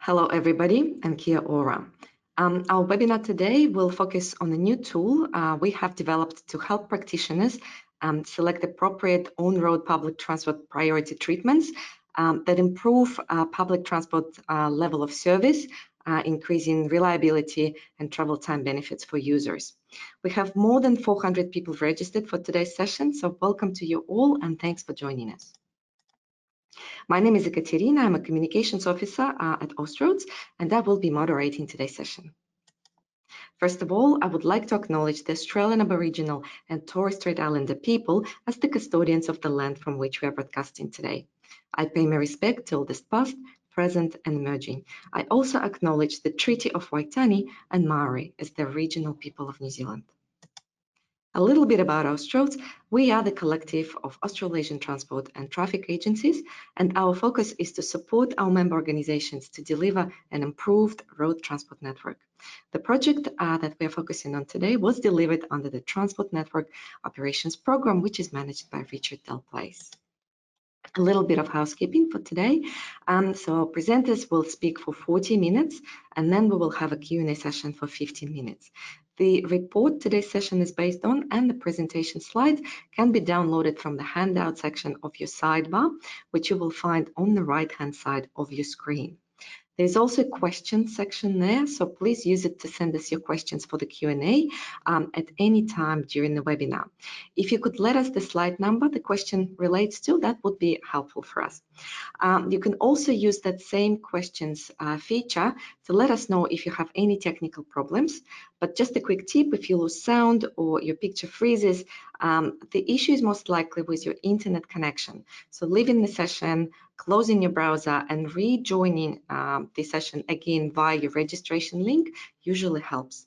Hello, everybody, and kia ora. Um, our webinar today will focus on a new tool uh, we have developed to help practitioners um, select appropriate on-road public transport priority treatments um, that improve uh, public transport uh, level of service, uh, increasing reliability and travel time benefits for users. We have more than 400 people registered for today's session, so welcome to you all and thanks for joining us. My name is Ekaterina. I'm a communications officer uh, at Austroads, and I will be moderating today's session. First of all, I would like to acknowledge the Australian Aboriginal and Torres Strait Islander people as the custodians of the land from which we are broadcasting today. I pay my respect to eldest past, present and emerging. I also acknowledge the Treaty of Waitangi and Maori as the regional people of New Zealand. A little bit about Austroads. We are the collective of Australasian transport and traffic agencies, and our focus is to support our member organizations to deliver an improved road transport network. The project uh, that we are focusing on today was delivered under the Transport Network Operations Program, which is managed by Richard Delplace a little bit of housekeeping for today. Um, so presenters will speak for 40 minutes and then we will have a Q&A session for 15 minutes. The report today's session is based on and the presentation slides can be downloaded from the handout section of your sidebar, which you will find on the right hand side of your screen. There's also a question section there, so please use it to send us your questions for the Q&A um, at any time during the webinar. If you could let us the slide number the question relates to, that would be helpful for us. Um, you can also use that same questions uh, feature to let us know if you have any technical problems. But just a quick tip, if you lose sound or your picture freezes, um, the issue is most likely with your internet connection. So leaving the session, closing your browser and rejoining um, the session again via your registration link usually helps.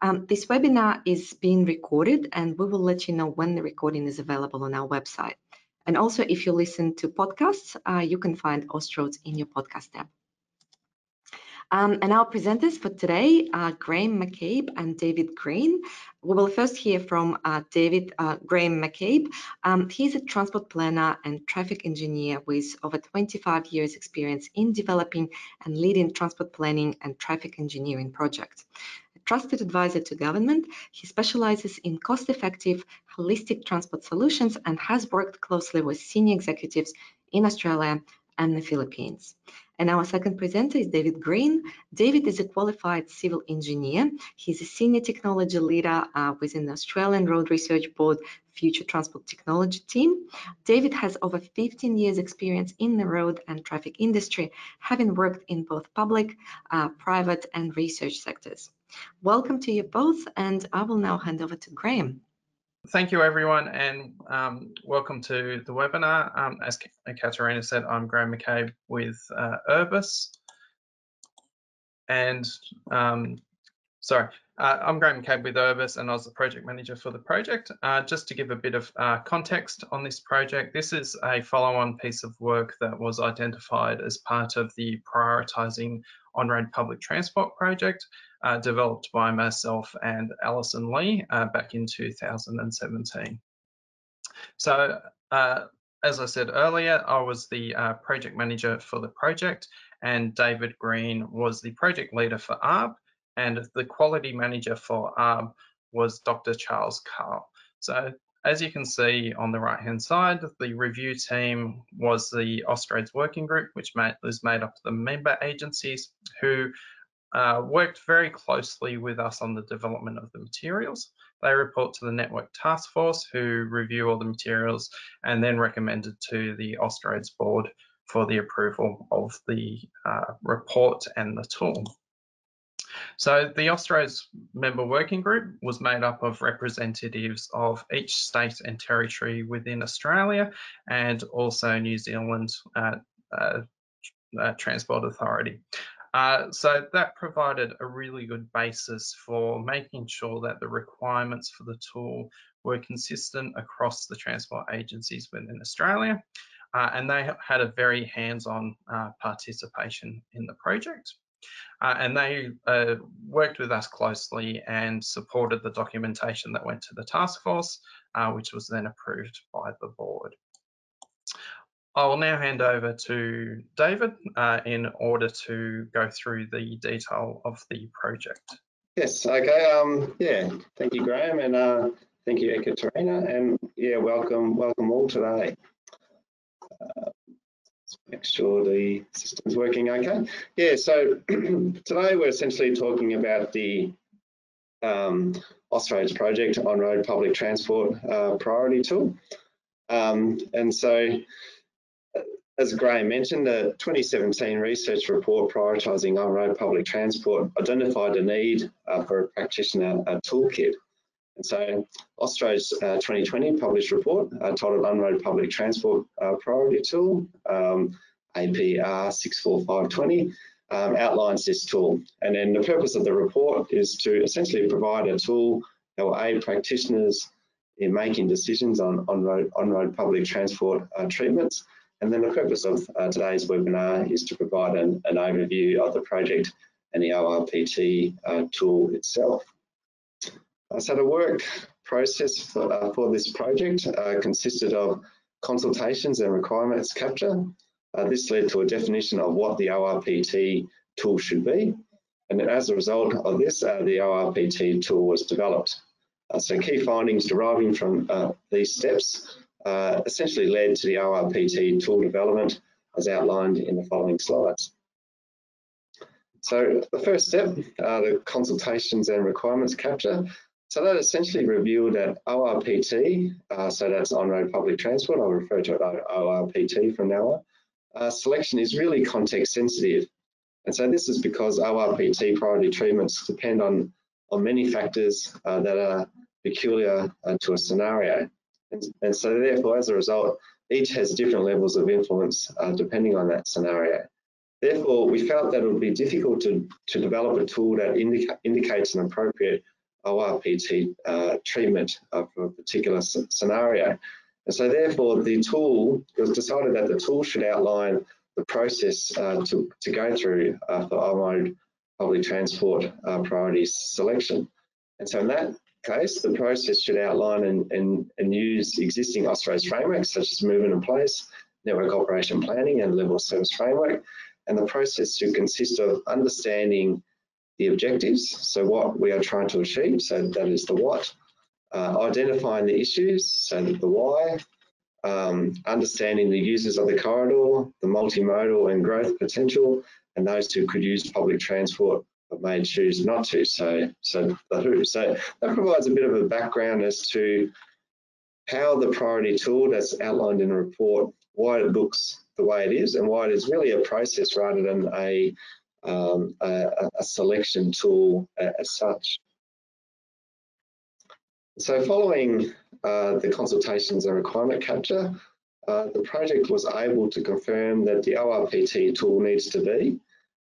Um, this webinar is being recorded and we will let you know when the recording is available on our website. And also if you listen to podcasts, uh, you can find Austroads in your podcast app. Um, and our presenters for today are Graham McCabe and David Green. We will first hear from uh, David uh, Graham McCabe. Um, he's a transport planner and traffic engineer with over 25 years experience in developing and leading transport planning and traffic engineering projects. A trusted advisor to government, he specializes in cost-effective, holistic transport solutions and has worked closely with senior executives in Australia and the Philippines. And our second presenter is David Green. David is a qualified civil engineer. He's a senior technology leader uh, within the Australian Road Research Board Future Transport Technology team. David has over 15 years experience in the road and traffic industry, having worked in both public, uh, private and research sectors. Welcome to you both, and I will now hand over to Graham. Thank you, everyone, and um, welcome to the webinar. Um, as Katerina said, I'm Graham McCabe with uh, Urbis. And um, sorry, uh, I'm Graham McCabe with Urbis, and I was the project manager for the project. Uh, just to give a bit of uh, context on this project, this is a follow-on piece of work that was identified as part of the prioritising on-road public transport project uh, developed by myself and Alison Lee uh, back in 2017. So uh, as I said earlier, I was the uh, project manager for the project and David Green was the project leader for ARRB and the quality manager for ARRB was Dr. Charles Karl. So as you can see on the right hand side, the review team was the Austroads working group, which was made up of the member agencies who uh, worked very closely with us on the development of the materials. They report to the network task force who review all the materials and then recommended to the Austroads board for the approval of the uh, report and the tool. So the Austroads member working group was made up of representatives of each state and territory within Australia and also New Zealand uh, uh, uh Transport Authority. Uh, so that provided a really good basis for making sure that the requirements for the tool were consistent across the transport agencies within Australia. Uh, and they had a very hands-on uh, participation in the project. Uh, and they uh, worked with us closely and supported the documentation that went to the task force, uh, which was then approved by the board. I will now hand over to David uh, in order to go through the detail of the project. Yes, okay, um, yeah, thank you, Graham, and uh, thank you, Ekaterina, and yeah, welcome, welcome all today. Uh, make sure the system's working okay. Yeah, so today we're essentially talking about the um, project on-road public transport uh, priority tool. Um, and so as Graham mentioned, the 2017 research report prioritising on-road public transport identified a need uh, for a practitioner uh, toolkit. And so Austroads uh, 2020 published report uh, titled On-Road Public Transport uh, Priority Tool, um, APR 64520, um, outlines this tool. And then the purpose of the report is to essentially provide a tool that will aid practitioners in making decisions on on-road on-road public transport uh, treatments and then the purpose of uh, today's webinar is to provide an, an, overview of the project and the ORPT uh, tool itself. Uh, so the work process for, uh, for this project uh, consisted of consultations and requirements capture. Uh, this led to a definition of what the ORPT tool should be. And as a result of this, the ORPT tool was developed. so key findings deriving from these steps uh, essentially led to the ORPT tool development as outlined in the following slides. So the first step, uh, the consultations and requirements capture. So that essentially revealed that ORPT, uh, so that's on-road public transport, I'll refer to it ORPT from now on, uh, selection is really context sensitive. And so this is because ORPT priority treatments depend on, on many factors uh, that are peculiar uh, to a scenario. And, and so therefore, as a result, each has different levels of influence uh, depending on that scenario. Therefore, we felt that it would be difficult to, to develop a tool that indica indicates an appropriate ORPT uh, treatment of a particular scenario. And so therefore, the tool, it was decided that the tool should outline the process uh, to, to go through uh, for on-road public transport uh, priorities selection. And so in that case, the process should outline and, and, and use existing Austroads frameworks such as movement in place, network operation planning and level service framework. And the process should consist of understanding the objectives, so what we are trying to achieve, so that is the what, uh, identifying the issues, so the why, um, understanding the users of the corridor, the multimodal and growth potential, and those who could use public transport but may choose not to. So, so the who. So that provides a bit of a background as to how the priority tool that's outlined in the report, why it looks the way it is, and why it is really a process rather than a um, a, a, selection tool as such. So following uh, the consultations and requirement capture, uh, the project was able to confirm that the ORPT tool needs to be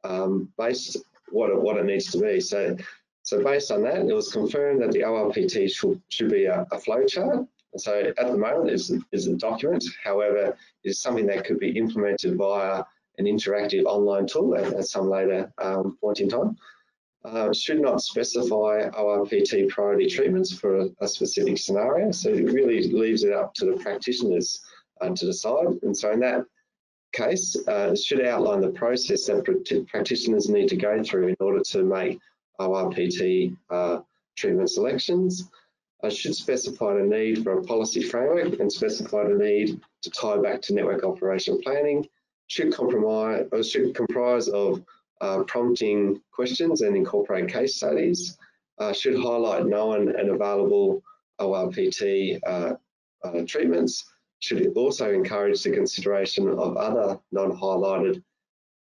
um, based what it, what it needs to be. So, so based on that, it was confirmed that the ORPT should, should be a, a flow chart. So at the moment is is a document. However, it is something that could be implemented via an interactive online tool at, at some later um, point in time. Uh, should not specify ORPT priority treatments for a, a, specific scenario. So it really leaves it up to the practitioners uh, to decide. And so in that case uh, should outline the process that practitioners need to go through in order to make ORPT uh, treatment selections. I should specify the need for a policy framework and specify the need to tie back to network operation planning. Should compromise or should comprise of uh, prompting questions and incorporate case studies. Uh, should highlight known and available ORPT uh, uh, treatments should also encourage the consideration of other non-highlighted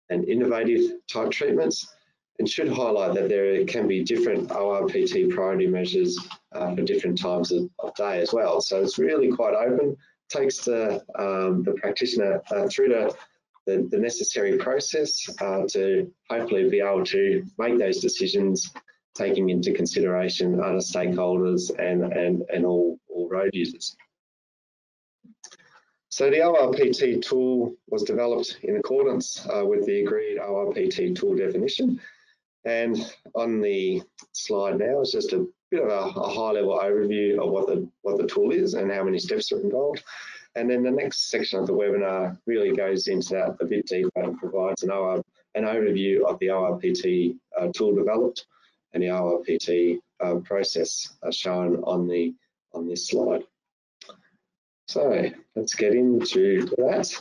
and innovative type treatments and should highlight that there can be different ORPT priority measures uh, for different times of, of, day as well. So it's really quite open, takes the, um, the practitioner uh, through the, the, the, necessary process uh, to hopefully be able to make those decisions taking into consideration other stakeholders and, and, and all, all road users. So the ORPT tool was developed in accordance uh, with the agreed ORPT tool definition. And on the slide now is just a bit of a, a high level overview of what the, what the tool is and how many steps are involved. And then the next section of the webinar really goes into that a bit deeper and provides an, OR, an overview of the ORPT uh, tool developed and the ORPT uh, process uh, shown on the on this slide. So let's get into that.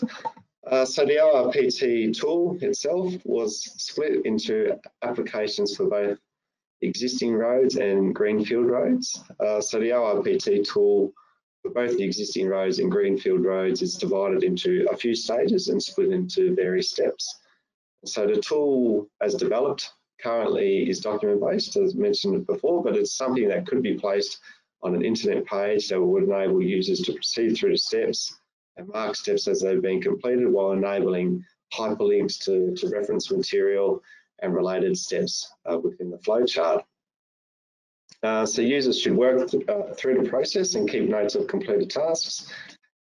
Uh, so the ORPT tool itself was split into applications for both existing roads and greenfield roads. Uh, so the ORPT tool for both the existing roads and greenfield roads is divided into a few stages and split into various steps. So the tool as developed currently is document based as mentioned before, but it's something that could be placed on an internet page that would enable users to proceed through the steps and mark steps as they've been completed while enabling hyperlinks to, to reference material and related steps uh, within the flowchart. Uh, so users should work th uh, through the process and keep notes of completed tasks.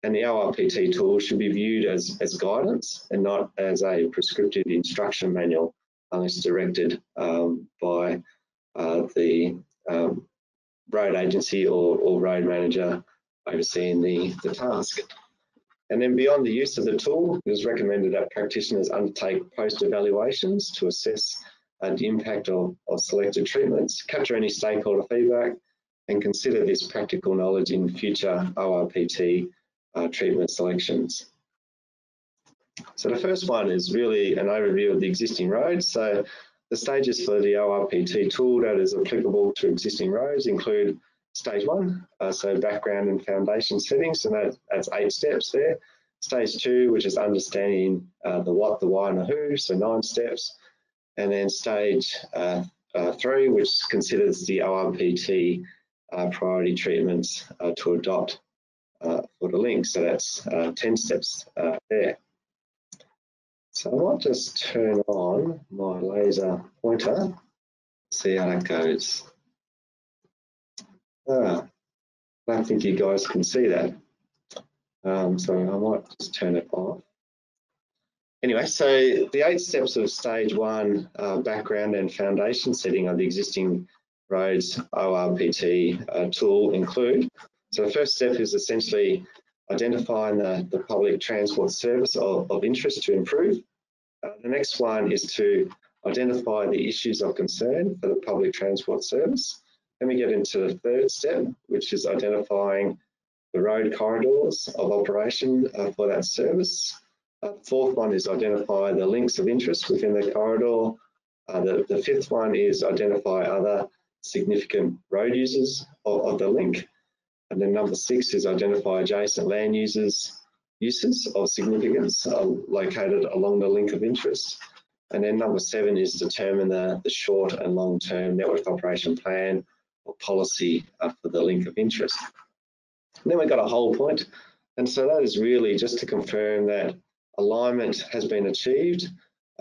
And the ORPT tool should be viewed as, as guidance and not as a prescriptive instruction manual unless directed um, by uh, the um, road agency or, or road manager overseeing the, the task. And then beyond the use of the tool, it is recommended that practitioners undertake post-evaluations to assess the impact of, of selected treatments, capture any stakeholder feedback, and consider this practical knowledge in future ORPT uh, treatment selections. So the first one is really an overview of the existing roads. So the stages for the ORPT tool that is applicable to existing roads include stage one, uh, so background and foundation settings, and that, that's eight steps there. Stage two, which is understanding uh, the what, the why, and the who, so nine steps. And then stage uh, uh three, which considers the ORPT uh, priority treatments uh, to adopt for the link, so that's 10 steps there. So I might just turn on my laser pointer, see how that goes. Ah, I don't think you guys can see that. Um, so I might just turn it off. Anyway, so the eight steps of stage one uh, background and foundation setting of the existing roads ORPT uh, tool include. So the first step is essentially identifying the, the public transport service of, of interest to improve. Uh, the next one is to identify the issues of concern for the public transport service. Then we get into the third step, which is identifying the road corridors of operation uh, for that service. Uh, fourth one is identify the links of interest within the corridor. Uh, the, the, fifth one is identify other significant road users of, of the link. And then number six is identify adjacent land users uses of significance uh, located along the link of interest. And then number seven is determine the, the short and long-term network operation plan or policy uh, for the link of interest. And then we've got a whole point. And so that is really just to confirm that alignment has been achieved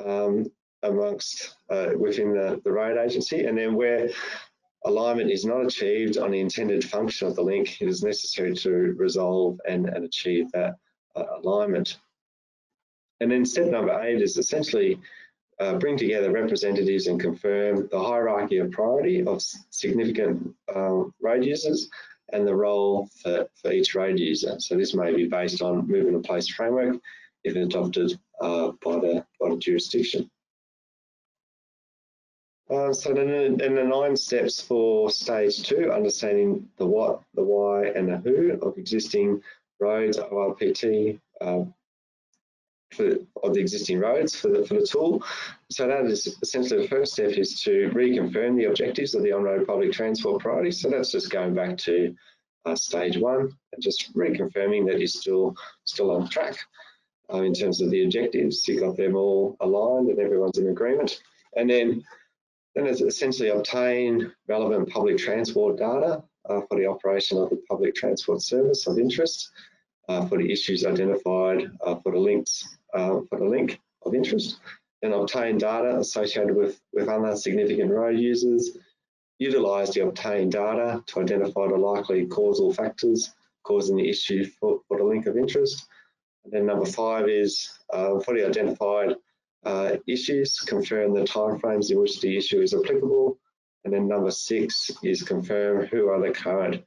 um, amongst uh, within the, the road agency. And then where alignment is not achieved on the intended function of the link, it is necessary to resolve and, and achieve that uh, alignment. And then step number eight is essentially uh, bring together representatives and confirm the hierarchy of priority of significant uh, road users and the role for, for each road user. So this may be based on moving in place framework if adopted uh, by, the, by the jurisdiction. Uh, so then in the nine steps for stage two, understanding the what, the why and the who of existing roads, ORPT, uh, for, of the existing roads for the, for the tool. So that is essentially the first step is to reconfirm the objectives of the on-road public transport priority. So that's just going back to uh, stage one and just reconfirming that you're still still on track uh, in terms of the objectives. You've got them all aligned and everyone's in agreement. And then then it's essentially obtain relevant public transport data uh, for the operation of the public transport service of interest uh, for the issues identified uh, for the links uh, for the link of interest and obtain data associated with, with other significant road users, utilise the obtained data to identify the likely causal factors causing the issue for, for the link of interest. And then number five is uh, the identified uh, issues, confirm the timeframes in which the issue is applicable. And then number six is confirm who are the current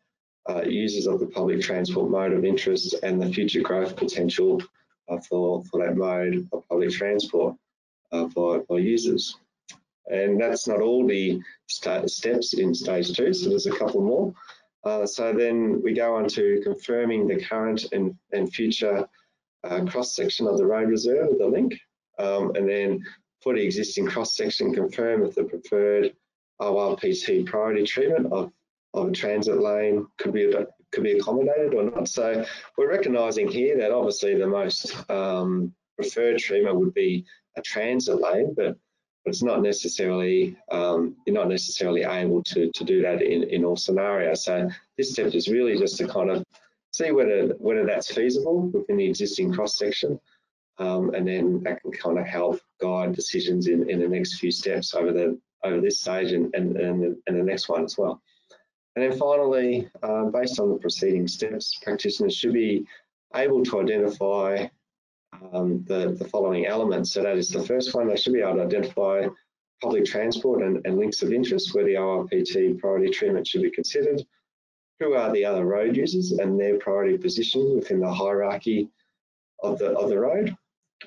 uh, users of the public transport mode of interest and the future growth potential uh, for, for that mode of public transport uh, for, for users. And that's not all the steps in stage two, so there's a couple more. Uh, so then we go on to confirming the current and, and future uh, cross section of the road reserve, the link, um, and then for the existing cross section, confirm if the preferred ORPT priority treatment of, of a transit lane could be could be accommodated or not. So we're recognising here that obviously the most um, preferred treatment would be a transit lane, but but it's not necessarily um, you're not necessarily able to to do that in in all scenarios. So this step is really just to kind of see whether whether that's feasible within the existing cross section, um, and then that can kind of help guide decisions in in the next few steps over the over this stage and and and the, and the next one as well. And then finally, um, based on the preceding steps, practitioners should be able to identify um, the, the following elements. So that is the first one, they should be able to identify public transport and, and links of interest where the ORPT priority treatment should be considered. Who are the other road users and their priority position within the hierarchy of the, of the road?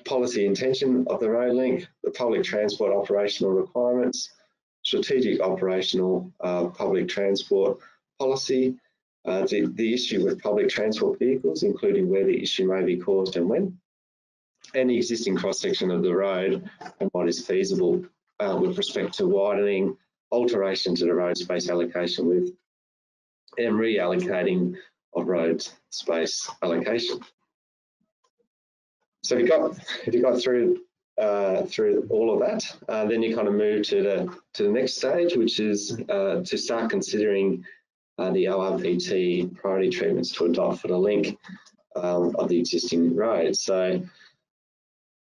Policy intention of the road link, the public transport operational requirements, strategic operational uh, public transport policy, uh, the, the issue with public transport vehicles, including where the issue may be caused and when, any existing cross section of the road and what is feasible uh, with respect to widening, alteration to the road space allocation with and reallocating of road space allocation. So if you got if you got through uh, through all of that, uh, then you kind of move to the to the next stage, which is uh, to start considering uh, the ORPT priority treatments to adopt for the link um, of the existing road. So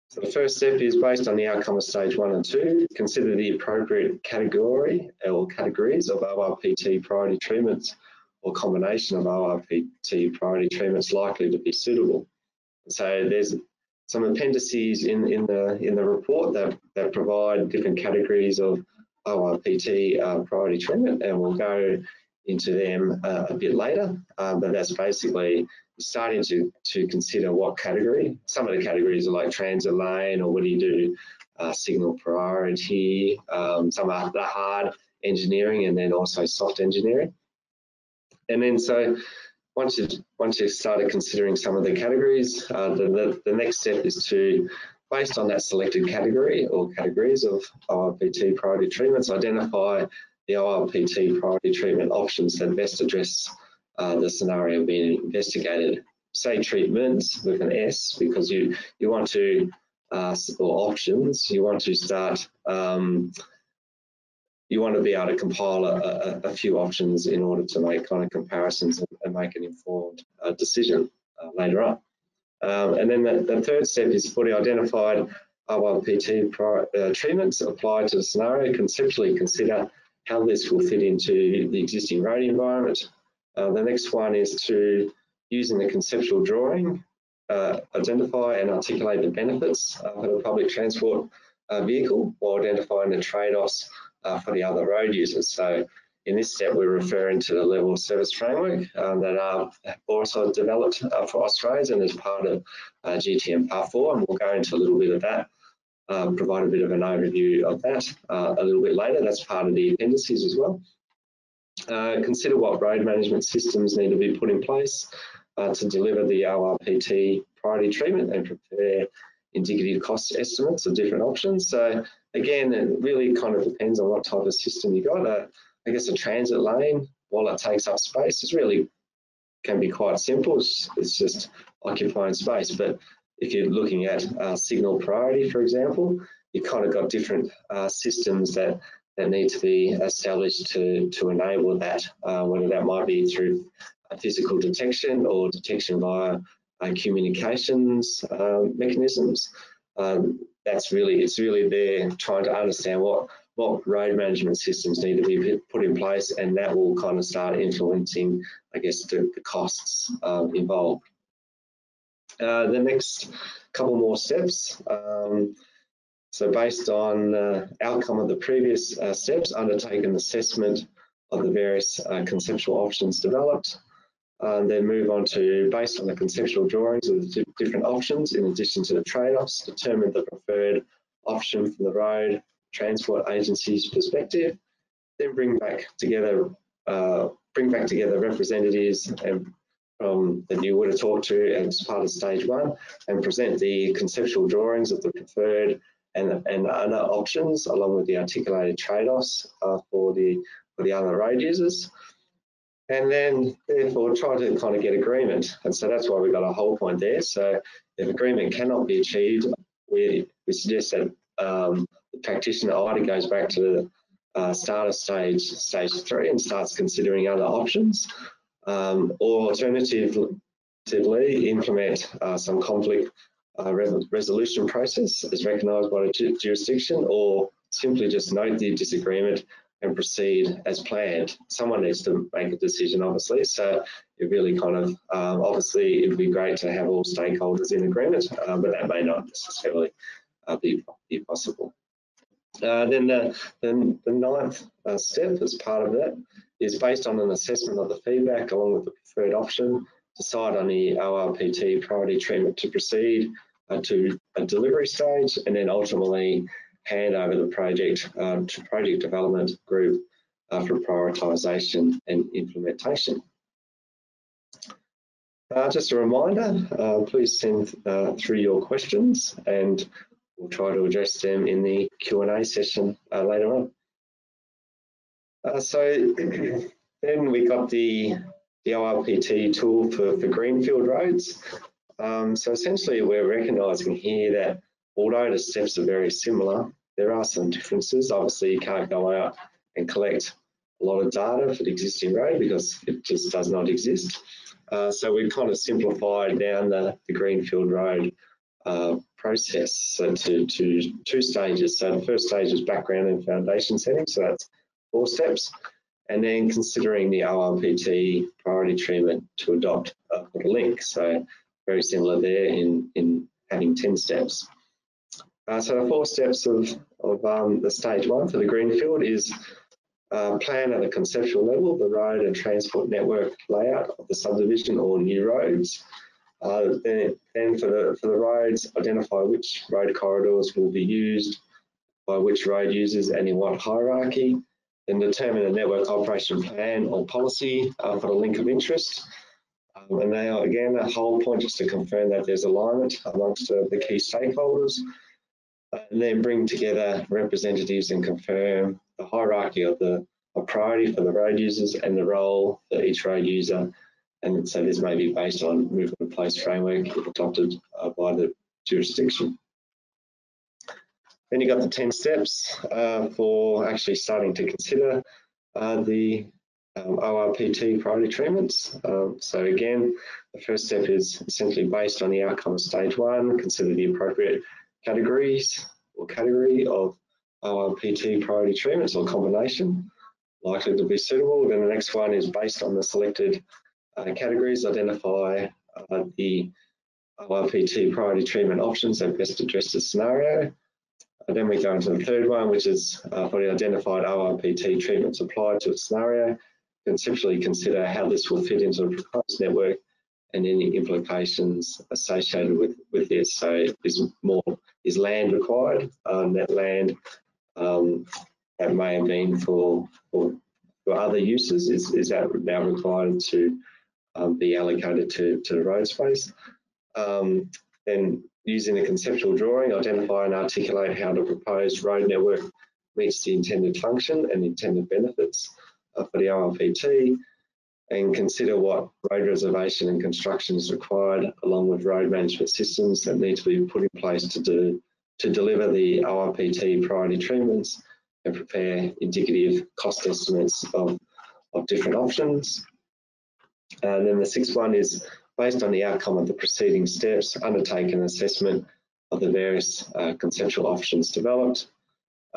so the first step is based on the outcome of stage one and two, consider the appropriate category or categories of ORPT priority treatments or combination of ORPT priority treatments likely to be suitable. So there's some appendices in, in the in the report that, that provide different categories of ORPT uh, priority treatment and we'll go into them uh, a bit later, um, but that's basically starting to, to consider what category. Some of the categories are like transit lane or what do you do, uh, signal priority, um, some are the hard engineering and then also soft engineering. And then so once you once you've started considering some of the categories, uh, the, the, the next step is to, based on that selected category or categories of ORPT priority treatments, identify the ORPT priority treatment options that best address uh, the scenario being investigated. Say treatments with an S because you, you want to, uh, or options, you want to start, um, you want to be able to compile a, a, a, few options in order to make kind of comparisons and, and make an informed uh, decision uh, later on. Um, and then the, the, third step is for the identified ORPT prior, uh, treatments applied to the scenario, conceptually consider how this will fit into the existing road environment. Uh, the next one is to, using the conceptual drawing, uh, identify and articulate the benefits of a public transport uh, vehicle while identifying the trade-offs uh, for the other road users. So in this step, we're referring to the level of service framework um, that are also developed uh, for Australians and as part of uh, GTM Part 4, and we'll go into a little bit of that um, provide a bit of an overview of that uh, a little bit later. That's part of the appendices as well. Uh, consider what road management systems need to be put in place uh, to deliver the ORPT priority treatment and prepare indicative cost estimates of different options. So again, it really kind of depends on what type of system you got. Uh, I guess a transit lane, while it takes up space, is really can be quite simple. It's, it's just occupying space, but if you're looking at uh, signal priority, for example, you've kind of got different uh, systems that, that need to be established to, to enable that, uh, whether that might be through physical detection or detection via uh, communications um, mechanisms. Um, that's really, it's really there trying to understand what, what road management systems need to be put in place and that will kind of start influencing, I guess, the, the costs um, involved. Uh, the next couple more steps. Um, so based on uh, outcome of the previous uh, steps, undertake an assessment of the various uh, conceptual options developed. And then move on to, based on the conceptual drawings of the different options, in addition to the trade-offs, determine the preferred option from the road transport agency's perspective, then bring back together uh, bring back together representatives and that you would have talked to as part of stage one and present the conceptual drawings of the preferred and, and other options along with the articulated trade-offs uh, for the for the other road users and then therefore try to kind of get agreement. And so that's why we've got a whole point there. So if agreement cannot be achieved we, we suggest that um, the practitioner either goes back to the uh, starter stage, stage three, and starts considering other options, um, or alternatively, implement uh, some conflict uh, resolution process as recognised by the jurisdiction, or simply just note the disagreement and proceed as planned. Someone needs to make a decision, obviously. So it really kind of, um, obviously, it would be great to have all stakeholders in agreement, uh, but that may not necessarily uh, be, be possible. Uh, then the, the, the ninth uh, step as part of that is based on an assessment of the feedback along with the preferred option, decide on the ORPT priority treatment to proceed uh, to a delivery stage and then ultimately hand over the project um, to project development group uh, for prioritisation and implementation. Uh, just a reminder, uh, please send uh, through your questions and we'll try to address them in the Q&A session uh, later on. Uh, so then we got the, the ORPT tool for, for greenfield roads. Um, so essentially we're recognising here that although the steps are very similar, there are some differences. Obviously you can't go out and collect a lot of data for the existing road because it just does not exist. Uh, so we've kind of simplified down the, the greenfield road uh, process so to, to two stages. So the first stage is background and foundation setting, so that's four steps, and then considering the ORPT priority treatment to adopt a link. So very similar there in, in having 10 steps. Uh, so the four steps of, of um, the stage one for the greenfield is uh, plan at a conceptual level, the road and transport network layout of the subdivision or new roads. Uh, then, then for the for the roads, identify which road corridors will be used by which road users and in what hierarchy. Then determine a network operation plan or policy uh, for the link of interest. Um, and now again, the whole point just to confirm that there's alignment amongst the key stakeholders. And then bring together representatives and confirm the hierarchy of the priority for the road users and the role for each road user and so this may be based on movement in place framework if adopted uh, by the jurisdiction. Then you got the 10 steps uh, for actually starting to consider uh, the um, ORPT priority treatments. Um, so again, the first step is essentially based on the outcome of stage one, consider the appropriate categories or category of ORPT priority treatments or combination likely to be suitable. Then the next one is based on the selected uh, categories identify uh, the ORPT priority treatment options that best address the scenario. And then we go into the third one, which is uh, for the identified ORPT treatments applied to a scenario. Conceptually consider how this will fit into the proposed network and any implications associated with, with this. So is more is land required? Um, that land um, that may have been for, for, for other uses is, is that now required to um, be allocated to, to the road space. Um, then using the conceptual drawing, identify and articulate how the proposed road network meets the intended function and intended benefits uh, for the ORPT and consider what road reservation and construction is required along with road management systems that need to be put in place to do to deliver the ORPT priority treatments and prepare indicative cost estimates of, of different options. And then the sixth one is based on the outcome of the preceding steps, undertake an assessment of the various uh, conceptual options developed.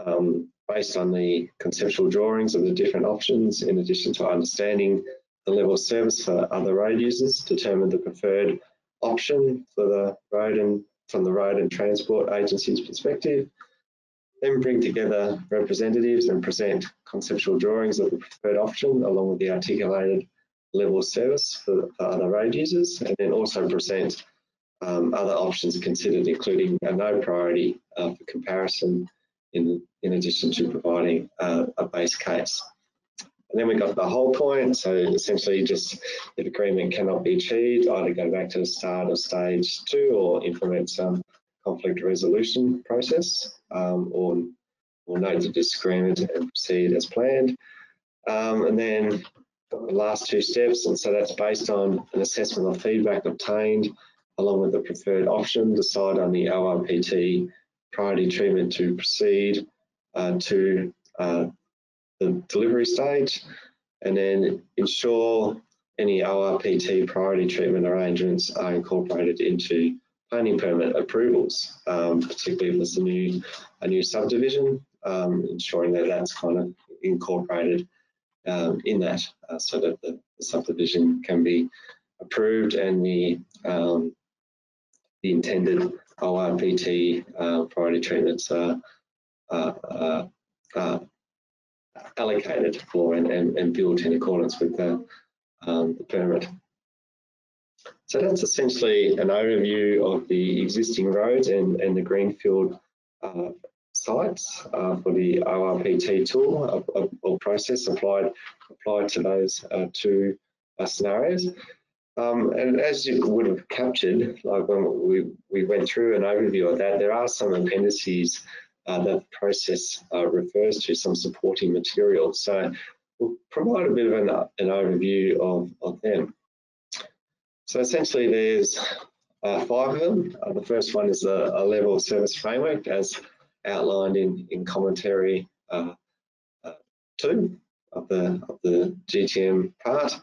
Um, based on the conceptual drawings of the different options, in addition to understanding the level of service for other road users, determine the preferred option for the road and from the road and transport agency's perspective, then bring together representatives and present conceptual drawings of the preferred option along with the articulated level of service for, for other road users, and then also present um, other options considered, including a no priority uh, for comparison, in, in addition to providing uh, a base case. And then we got the whole point. So essentially just if agreement cannot be achieved, either go back to the start of stage two or implement some conflict resolution process um, or, or note the disagreement and proceed as planned. Um, and then the last two steps, and so that's based on an assessment of feedback obtained along with the preferred option, decide on the ORPT priority treatment to proceed uh, to uh, the delivery stage, and then ensure any ORPT priority treatment arrangements are incorporated into planning permit approvals, um, particularly if it's a new, a new subdivision, um, ensuring that that's kind of incorporated um, in that uh, so that the, the, subdivision can be approved and the um, the intended ORPT uh, priority treatments are, are, are allocated for and, and, and, built in accordance with the, um, the permit. So that's essentially an overview of the existing roads and, and the greenfield uh, sites uh, for the ORPT tool or process applied applied to those uh, two uh, scenarios. Um, and as you would have captured, like when we, we went through an overview of that, there are some appendices that the process uh, refers to, some supporting material. So we'll provide a bit of an, an overview of, of them. So essentially there's uh, five of them. Uh, the first one is a, a, level of service framework as outlined in, in commentary uh, uh, two of the, of the GTM part.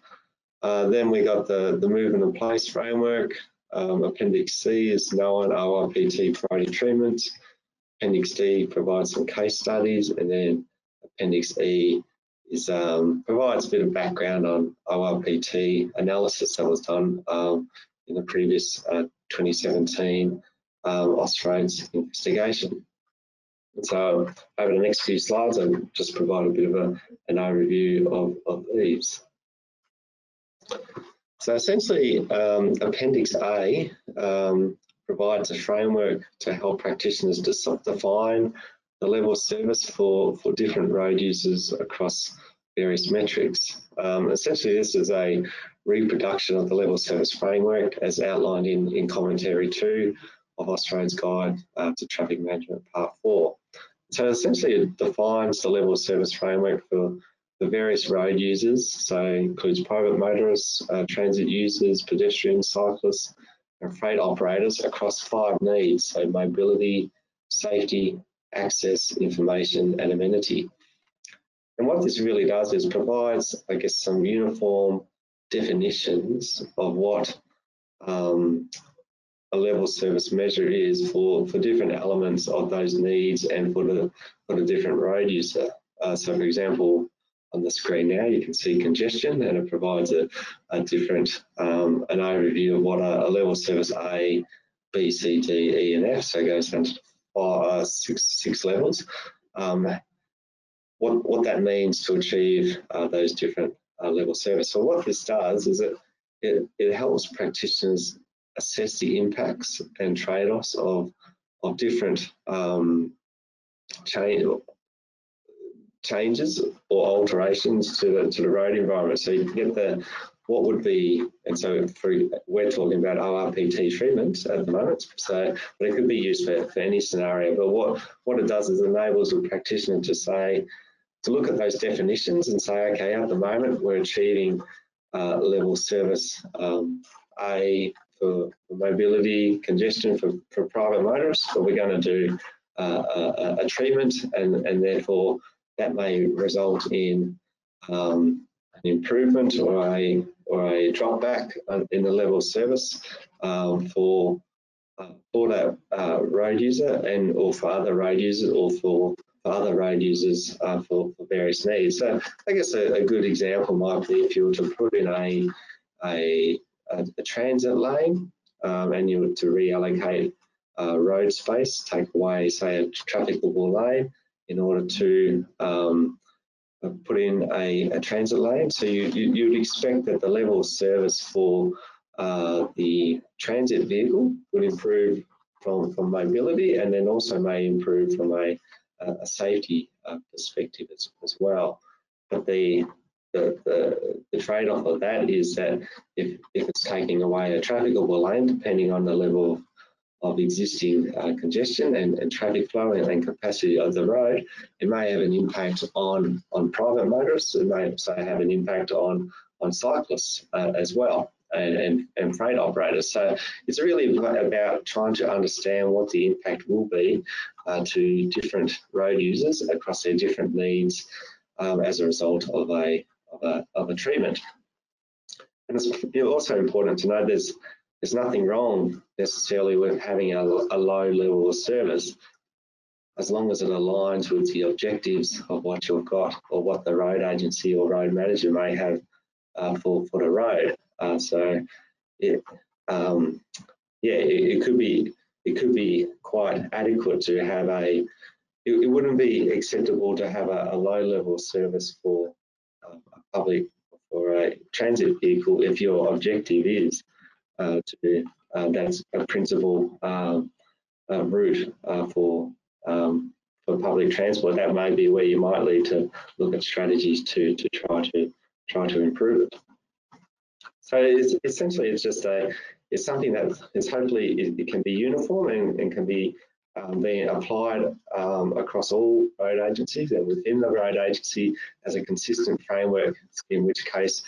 Uh, then we got the, the movement and place framework. Um, Appendix C is known ORPT priority treatments. Appendix D provides some case studies, and then Appendix E is um, provides a bit of background on ORPT analysis that was done um, in the previous uh, 2017 um, Austroads investigation. And so over the next few slides, I'll just provide a bit of a, an overview of, of these. So essentially, um, Appendix A um, provides a framework to help practitioners to define the level of service for, for different road users across various metrics. Um, essentially, this is a reproduction of the level of service framework as outlined in, in commentary two of Australia's Guide uh, to Traffic Management Part 4. So essentially it defines the level of service framework for the various road users, so includes private motorists, uh, transit users, pedestrians, cyclists, freight operators across five needs, so mobility, safety, access, information, and amenity. And what this really does is provides, I guess, some uniform definitions of what um, a level service measure is for, for different elements of those needs and for the, for the different road user. Uh, so for example, on the screen now, you can see congestion and it provides a, a different, um, an overview of what a, a, level service A, B, C, D, E, and F, so it goes down to uh, levels. Um, what, what that means to achieve uh, those different uh, level service. So what this does is it, it, it helps practitioners assess the impacts and trade-offs of, of different um, change, changes or alterations to the to the road environment. So you can get the what would be, and so for, we're talking about ORPT treatment at the moment, so but it could be used for, for any scenario. But what, what it does is enables a practitioner to say, to look at those definitions and say, okay, at the moment we're achieving uh, level service um, A for, for, mobility, congestion for, for private motorists, but we're going to do uh, a, a, treatment and, and therefore that may result in um, an improvement or a or a drop back in the level of service um, for uh, for that uh, road user and or for other road users or for, for other road users uh, for, for, various needs. So I guess a, a, good example might be if you were to put in a a, a, a transit lane um, and you were to reallocate uh, road space, take away say a trafficable lane in order to um, uh, put in a, a, transit lane. So you, you, would expect that the level of service for uh, the transit vehicle would improve from, from mobility and then also may improve from a, a safety uh, perspective as, as well. But the, the, the, the trade-off of that is that if, if it's taking away a trafficable lane, depending on the level of existing uh, congestion and, and, traffic flow and, and, capacity of the road, it may have an impact on, on private motorists. It may also have an impact on, on cyclists uh, as well and, and, and, freight operators. So it's really about trying to understand what the impact will be uh, to different road users across their different needs um, as a result of a, of a, of a treatment. And it's also important to know there's there's nothing wrong necessarily with having a, a low level of service as long as it aligns with the objectives of what you've got or what the road agency or road manager may have uh, for, for the road. Uh, so it, um, yeah, it, it, could be it could be quite adequate to have a. It, it wouldn't be acceptable to have a, a low level of service for uh, a public or a transit vehicle if your objective is uh, to uh, that's a principal um, uh, route for um, for public transport. That may be where you might need to look at strategies to to try to try to improve it. So it's, essentially, it's just a it's something that is hopefully it, it can be uniform and, and can be um, being applied um, across all road agencies and within the road agency as a consistent framework, in which case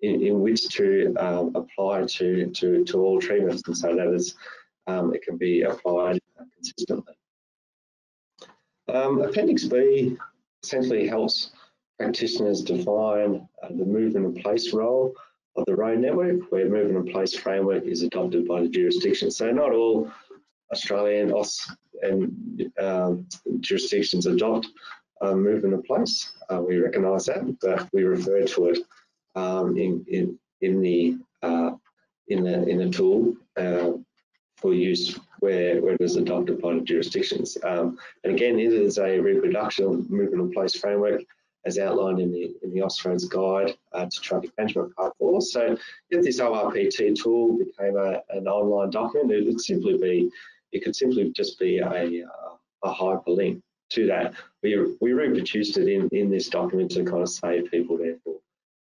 in, in which to um, apply to, to, to all treatments and so that um, it can be applied consistently. Um, Appendix B essentially helps practitioners define uh, the movement and place role of the road network, where movement and place framework is adopted by the jurisdiction. So not all Australian OS and um, jurisdictions adopt uh, movement and place. Uh, we recognise that, but we refer to it um, in, in, in the uh, in the in the tool uh, for use where, where it is adopted by the jurisdictions. Um, and again, it is a reproduction movement in place framework as outlined in the in the Austroads guide uh, to traffic management part. So if this ORPT tool became a, an online document, it would simply be it could simply just be a, uh, a hyperlink to that. We we reproduced it in in this document to kind of save people therefore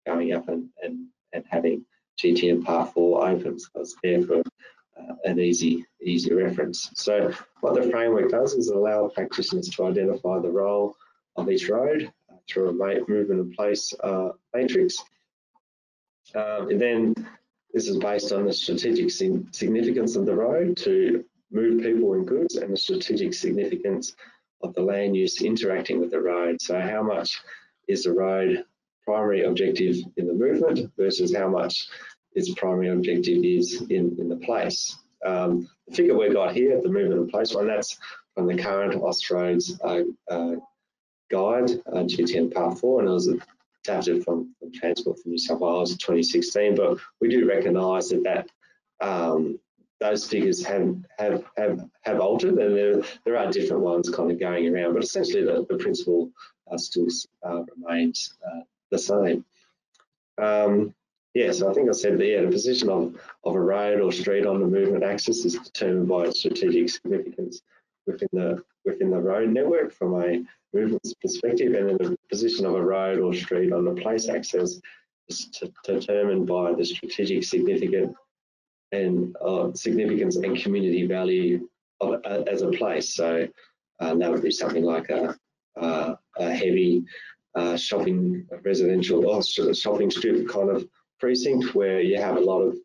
going up and, and, and having GTM Part 4 open. So there for uh, an easy, easy reference. So what the framework does is allow practitioners to identify the role of each road uh, through a movement in place uh, matrix. Um, and then this is based on the strategic significance of the road to move people and goods and the strategic significance of the land use interacting with the road. So how much is the road primary objective in the movement versus how much its primary objective is in, in the place. Um, the figure we got here, the movement and place one, that's from the current Austroads uh, uh, guide, uh, GTM Part 4, and it was adapted from, from Transport for New South Wales 2016, but we do recognise that, that um, those figures have, have have have altered and there, there are different ones kind of going around, but essentially the, the principle uh, still uh, remains uh, the same. Um, yeah, so I think I said that yeah, the position of, of a road or street on the movement axis is determined by its strategic significance within the within the road network from a movement perspective, and the position of a road or street on the place axis is determined by the strategic significance and uh, significance and community value of, uh, as a place. So uh, that would be something like a, uh, a heavy uh, shopping residential or shopping strip kind of precinct where you have a lot of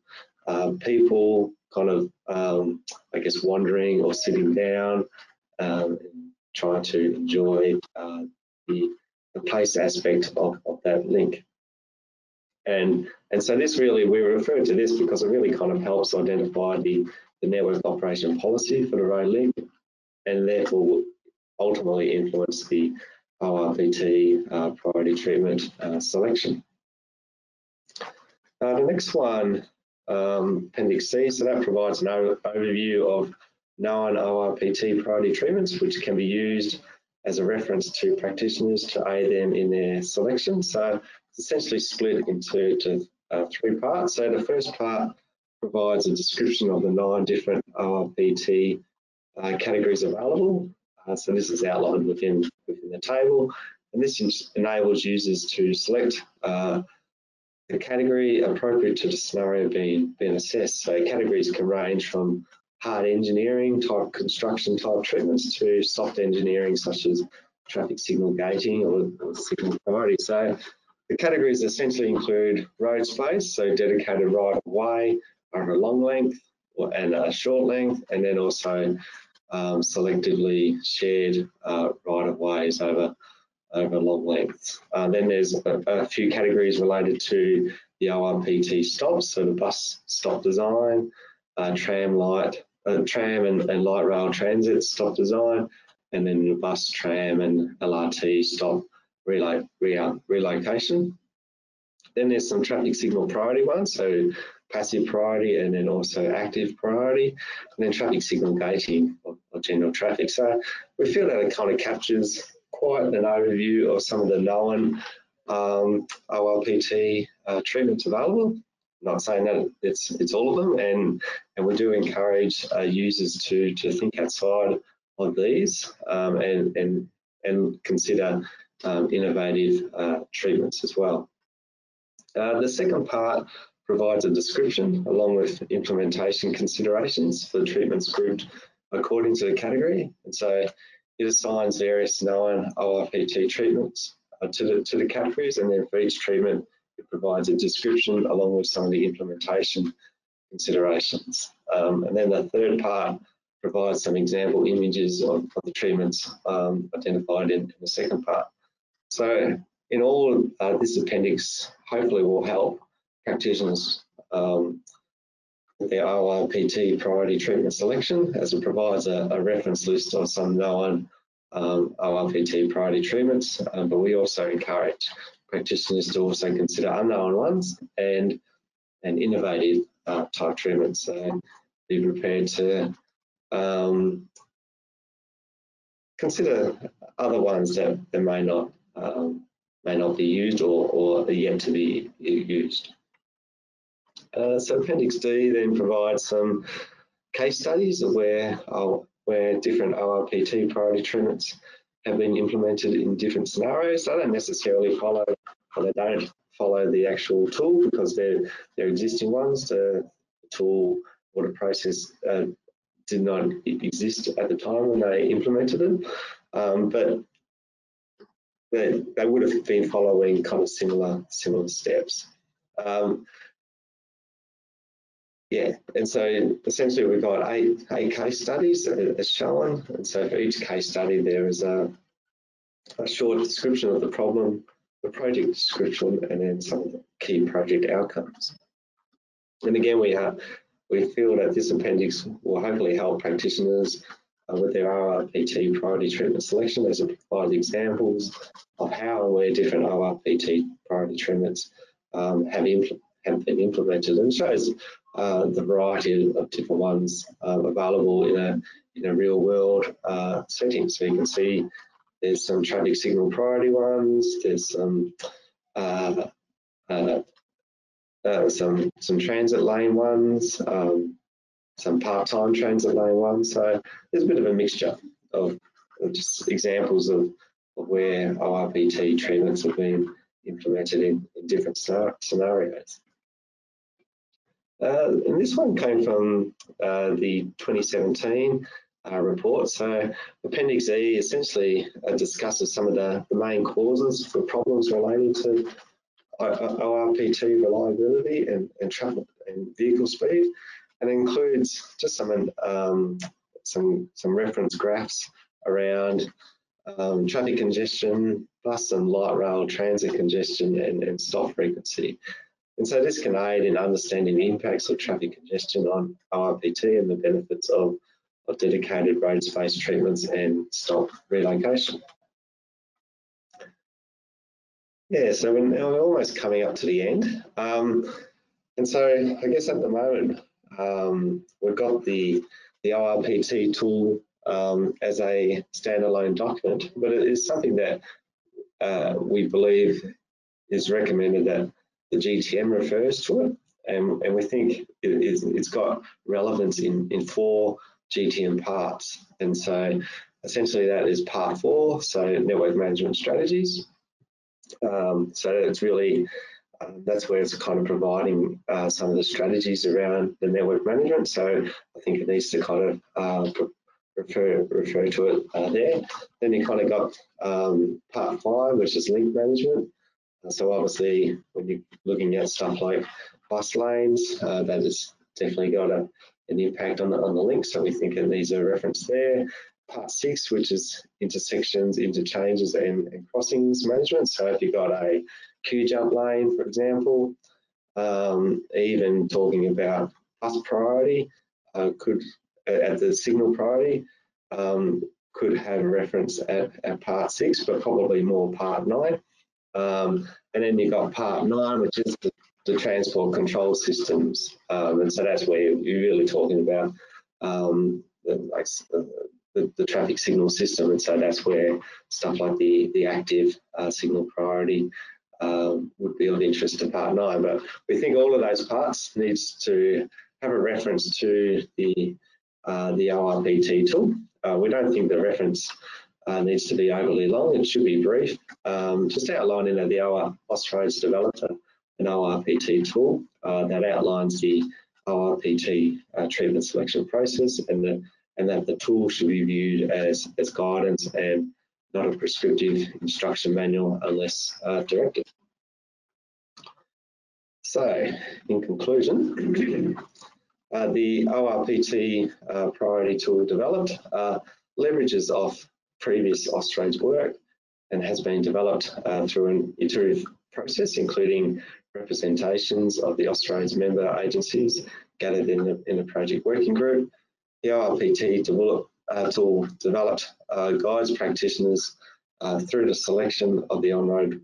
uh, people kind of um, I guess wandering or sitting down um, and trying to enjoy uh, the, the place aspect of, of that link. And, and so this really, we refer to this because it really kind of helps identify the, the network operation policy for the road link and therefore ultimately influence the ORPT uh, priority treatment uh, selection. Uh, the next one, um, Appendix C, so that provides an overview of known ORPT priority treatments which can be used as a reference to practitioners to aid them in their selection. So it's essentially split into to, uh, three parts. So the first part provides a description of the nine different ORPT uh, categories available. Uh, so this is outlined within, within the table. And this enables users to select uh, the category appropriate to the scenario being, being assessed. So categories can range from hard engineering type construction type treatments to soft engineering such as traffic signal gating or, or signal priority. So the categories essentially include road space, so dedicated right of way over a long length or, and a short length, and then also um, selectively shared uh, right of ways over over long lengths. Uh, then there's a, a, few categories related to the ORPT stops, so the bus stop design, uh, tram light, uh, tram and, and, light rail transit stop design, and then the bus, tram, and LRT stop relo relocation. Then there's some traffic signal priority ones, so passive priority and then also active priority, and then traffic signal gating or general traffic. So we feel that it kind of captures quite an overview of some of the known um, ORPT uh, treatments available. I'm not saying that it's it's all of them, and and we do encourage uh, users to to think outside of these um, and and and consider um, innovative uh, treatments as well. Uh, the second part provides a description along with implementation considerations for the treatments grouped according to the category. And so it assigns various known ORPT treatments uh, to, the, to the categories and then for each treatment it provides a description along with some of the implementation considerations. Um, and then the third part provides some example images of, of the treatments um, identified in, in, the second part. So in all, uh, this appendix hopefully will help practitioners um, the ORPT priority treatment selection as it provides a, a reference list of some known um, ORPT priority treatments, um, but we also encourage practitioners to also consider unknown ones and and innovative uh, type treatments. So be prepared to um, consider other ones that, that may not um, may not be used or, or are yet to be used. Uh, so Appendix D then provides some case studies of where, uh, where different ORPT priority treatments have been implemented in different scenarios. They don't necessarily follow, or they don't follow the actual tool because they're, they're existing ones. The tool or the process uh, did not exist at the time when they implemented it. Um, but they, they would have been following kind of similar similar steps. Um, yeah, and so essentially we've got eight, eight case studies as shown. And so for each case study, there is a, a short description of the problem, the project description, and then some of the key project outcomes. And again, we have we feel that this appendix will hopefully help practitioners uh, with their ORPT priority treatment selection as it provides examples of how and where different ORPT priority treatments um, have, impl have been implemented and shows uh, the variety of different ones um, available in a in a real world uh, setting. So you can see there's some traffic signal priority ones. There's some uh, uh, uh some some transit lane ones, um, some part-time transit lane ones. So there's a bit of a mixture of, of just examples of, of where ORPT treatments have been implemented in, in different scenarios. Uh, and this one came from uh, the 2017 uh, report. So Appendix E essentially uh, discusses some of the, the, main causes for problems relating to ORPT reliability and, and and vehicle speed, and includes just some um, some some reference graphs around um, traffic congestion, bus and light rail transit congestion, and, and stop frequency. And so this can aid in understanding the impacts of traffic congestion on ORPT and the benefits of, of dedicated road space treatments and stop relocation. Yeah, so we're, we're almost coming up to the end. Um, and so I guess at the moment, um, we've got the, the ORPT tool um, as a standalone document, but it is something that uh, we believe is recommended that the GTM refers to it, and, and we think it, has got relevance in, in four GTM parts. And so essentially that is part four, so network management strategies. Um, so it's really, um, that's where it's kind of providing uh, some of the strategies around the network management. So I think it needs to kind of uh, refer refer to it uh, there. Then you kind of got um, part five, which is link management. Uh, so obviously, when you're looking at stuff like bus lanes, uh, that has definitely got a, an impact on the on the link. So we think it needs a reference there. Part six, which is intersections, interchanges, and, and crossings management. So if you've got a queue jump lane, for example, um, even talking about bus priority, uh, could at the signal priority um, could have a reference at, at, part six, but probably more part nine. Um, and then you've got part nine, which is the, the transport control systems. Um, and so that's where you're really talking about um, the, like, the, the, traffic signal system. And so that's where stuff like the, the active uh, signal priority um, would be of interest to part nine. But we think all of those parts needs to have a reference to the uh, the ORPT tool. Uh, we don't think the reference uh, needs to be overly long. It should be brief. Um, just outlining that the OR Austroads developed an ORPT tool uh, that outlines the ORPT uh, treatment selection process and the and that the tool should be viewed as, as guidance and not a prescriptive instruction manual unless uh, directed. So, in conclusion, uh, the ORPT uh, priority tool developed leverages off previous Austroads work and has been developed uh, through an iterative process, including representations of the Austroads member agencies gathered in the, in the project working group. The ORPT develop, uh, tool developed uh, guides practitioners through the selection of the on-road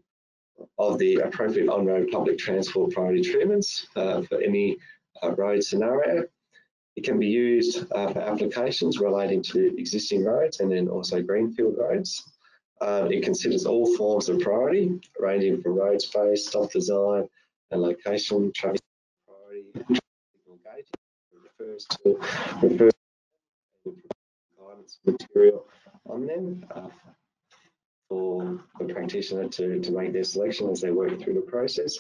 of the appropriate on-road public transport priority treatments for any road scenario. It can be used uh, for applications relating to existing roads and then also greenfield roads. Um, it considers all forms of priority, ranging from road space, stop design, and location, traffic priority, traffic refers to refers guidance material on them. Uh, for the practitioner to, to make their selection as they work through the process.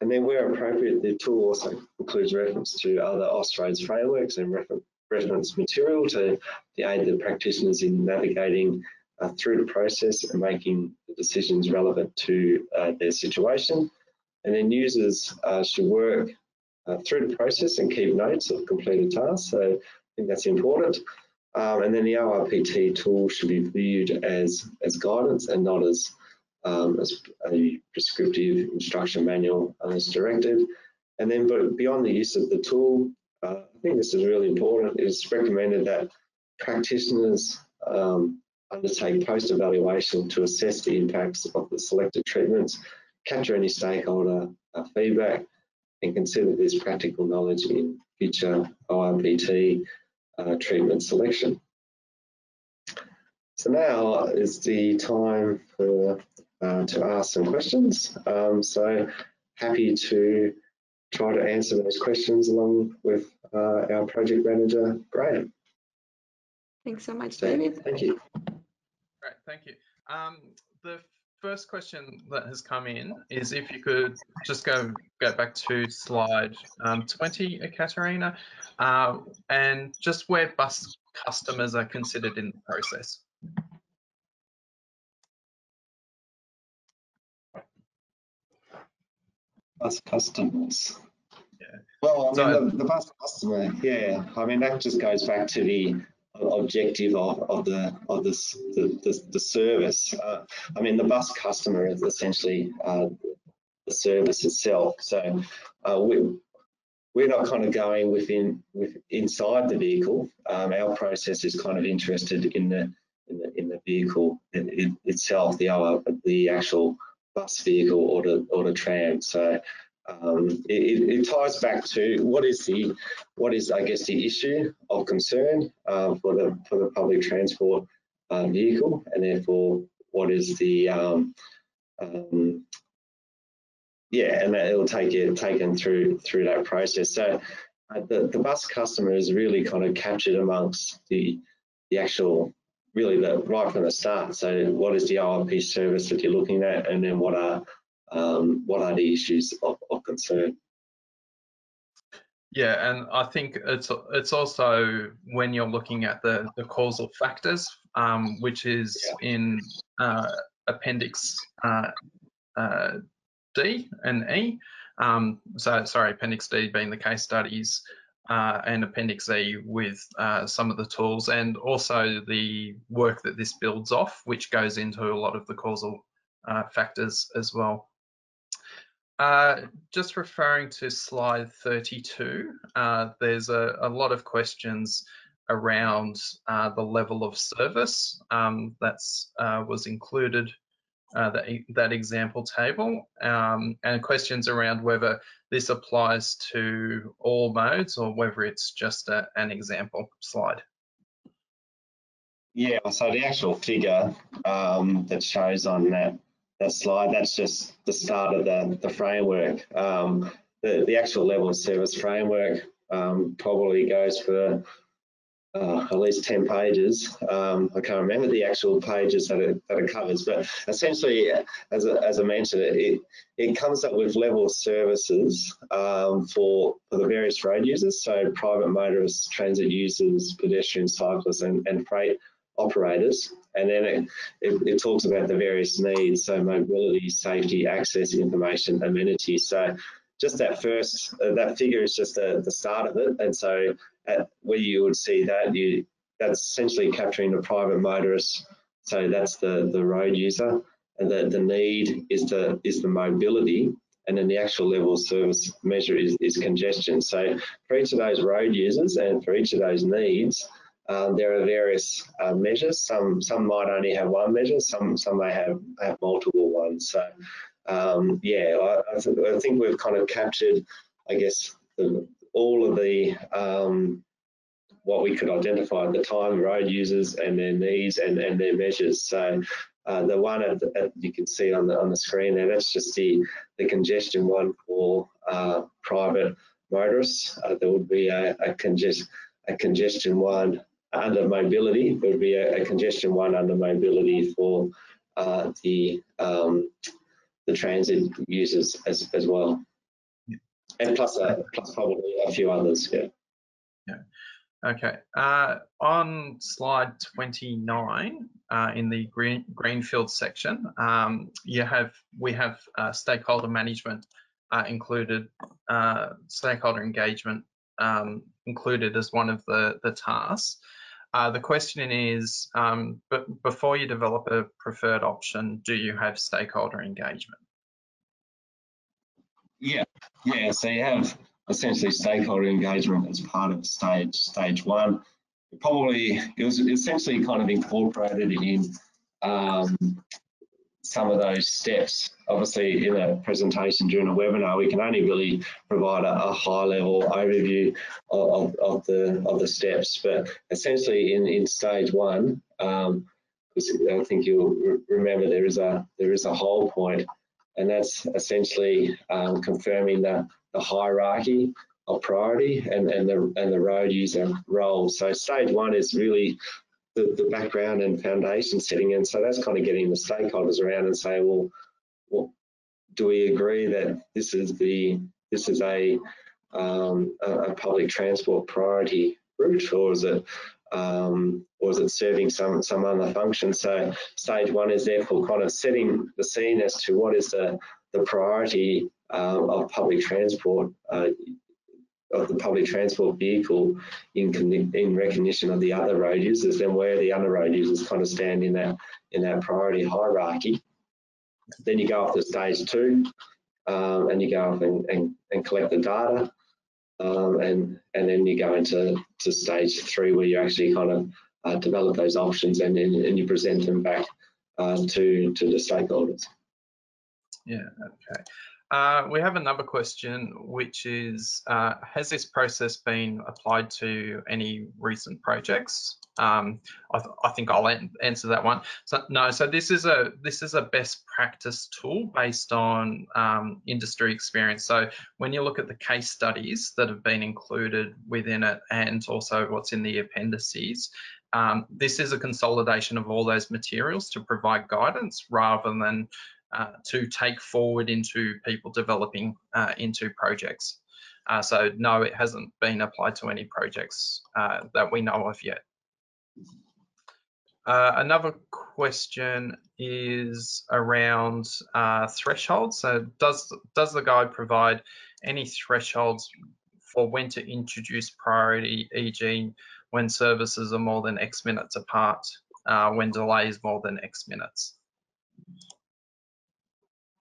And then where appropriate, the tool also includes reference to other Austroads frameworks and refer reference material to, to aid the practitioners in navigating uh, through the process and making the decisions relevant to uh, their situation. And then users uh, should work uh, through the process and keep notes of completed tasks. So I think that's important. Um, and then the ORPT tool should be viewed as, as guidance and not as, um, as a prescriptive instruction manual unless directed. And then but beyond the use of the tool, uh, I think this is really important, it's recommended that practitioners um, undertake post-evaluation to assess the impacts of the selected treatments, capture any stakeholder uh, feedback, and consider this practical knowledge in future ORPT uh, treatment selection. So now is the time for, uh, to ask some questions. Um, so happy to try to answer those questions along with uh, our project manager, Graham. Thanks so much, so, David. Thank you. Great, thank you. Um, the first question that has come in is if you could just go go back to slide um, 20, Katerina, uh, and just where bus customers are considered in the process. Bus customers. Yeah. Well, I so, mean, the, the bus customer, yeah, I mean, that just goes back to the objective of, of the of this the, the, the service. Uh, I mean, the bus customer is essentially uh, the service itself. So uh, we we're not kind of going within with inside the vehicle. Um, our process is kind of interested in the in the, in the vehicle it, it itself, the the actual bus vehicle or the or the tram. So um, it, it, ties back to what is the what is I guess the issue of concern uh, for the for the public transport uh, vehicle, and therefore what is the um, um, yeah, and it'll take you taken through through that process. So uh, the the bus customer is really kind of captured amongst the the actual really the right from the start. So what is the ORP service that you're looking at, and then what are um, what are the issues of concern? Yeah, and I think it's it's also when you're looking at the the causal factors, um, which is yeah. in uh, Appendix uh, uh, D and E. Um, so sorry, Appendix D being the case studies, uh, and Appendix E with uh, some of the tools, and also the work that this builds off, which goes into a lot of the causal uh, factors as well. Uh, just referring to slide 32, uh, there's a, a, lot of questions around uh, the level of service um, that's uh, was included uh, that, that example table um, and questions around whether this applies to all modes or whether it's just a, an example slide. Yeah, so the actual figure um, that shows on that that slide, that's just the start of the, the framework. Um, the, the actual level of service framework um, probably goes for uh, at least 10 pages. Um, I can't remember the actual pages that it, that it covers, but essentially, as, a, as I mentioned, it, it comes up with level of services um, for, for the various road users, so private motorists, transit users, pedestrian cyclists, and, and freight operators. And then it, it, it, talks about the various needs, so mobility, safety, access, information, amenities. So just that first, uh, that figure is just the, the start of it. And so at, where you would see that, you that's essentially capturing the private motorist. So that's the, the road user. And the, the need is the, is the mobility. And then the actual level of service measure is, is congestion. So for each of those road users and for each of those needs, um, there are various uh, measures. Some some might only have one measure. Some some may have have multiple ones. So um, yeah, I, I, th I, think we've kind of captured, I guess, the, all of the um, what we could identify at the time, road users and their needs and, and their measures. So uh, the one at at, you can see on the on the screen there, that's just the the congestion one for uh, private motorists. Uh, there would be a, a, congest, a congestion one under mobility. There would be a, a congestion one under mobility for uh, the um, the transit users as, as well. Yeah. And plus, uh, plus probably a few others, yeah. Yeah. Okay. Uh, on slide 29, uh, in the green greenfield section, um, you have we have uh, stakeholder management uh, included, uh, stakeholder engagement um, included as one of the the tasks. Uh, the question is, um, but before you develop a preferred option, do you have stakeholder engagement? Yeah, yeah. So you have essentially stakeholder engagement as part of stage stage one. Probably it was essentially kind of incorporated in um, some of those steps. Obviously, in a presentation during a webinar, we can only really provide a, a high level overview of, of, the of the steps. But essentially, in, in stage one, um, I think you'll remember there is a there is a whole point, and that's essentially um, confirming the, the hierarchy of priority and, and the and the road user role. So stage one is really the, the background and foundation setting. And so that's kind of getting the stakeholders around and say, well, well do we agree that this is the this is a um, a, public transport priority route, or is it um, or is it serving some some other function? So stage one is therefore kind of setting the scene as to what is the the priority um, of public transport uh, of the public transport vehicle in, in recognition of the other road users then where the other road users kind of stand in that in that priority hierarchy. Then you go off to stage two um, and you go off and, and, and collect the data um, and and then you go into to stage three where you actually kind of uh, develop those options and then and you present them back uh, to to the stakeholders. Yeah. Okay. Uh, we have another question, which is, uh, has this process been applied to any recent projects? Um, I, th I, think I'll an answer that one. So no, so this is a this is a best practice tool based on um, industry experience. So when you look at the case studies that have been included within it, and also what's in the appendices, um, this is a consolidation of all those materials to provide guidance rather than uh, to take forward into people developing uh, into projects. Uh, so no, it hasn't been applied to any projects uh, that we know of yet. Uh, another question is around uh, thresholds. So does, does the guide provide any thresholds for when to introduce priority, e.g. when services are more than X minutes apart, when delays more than X minutes?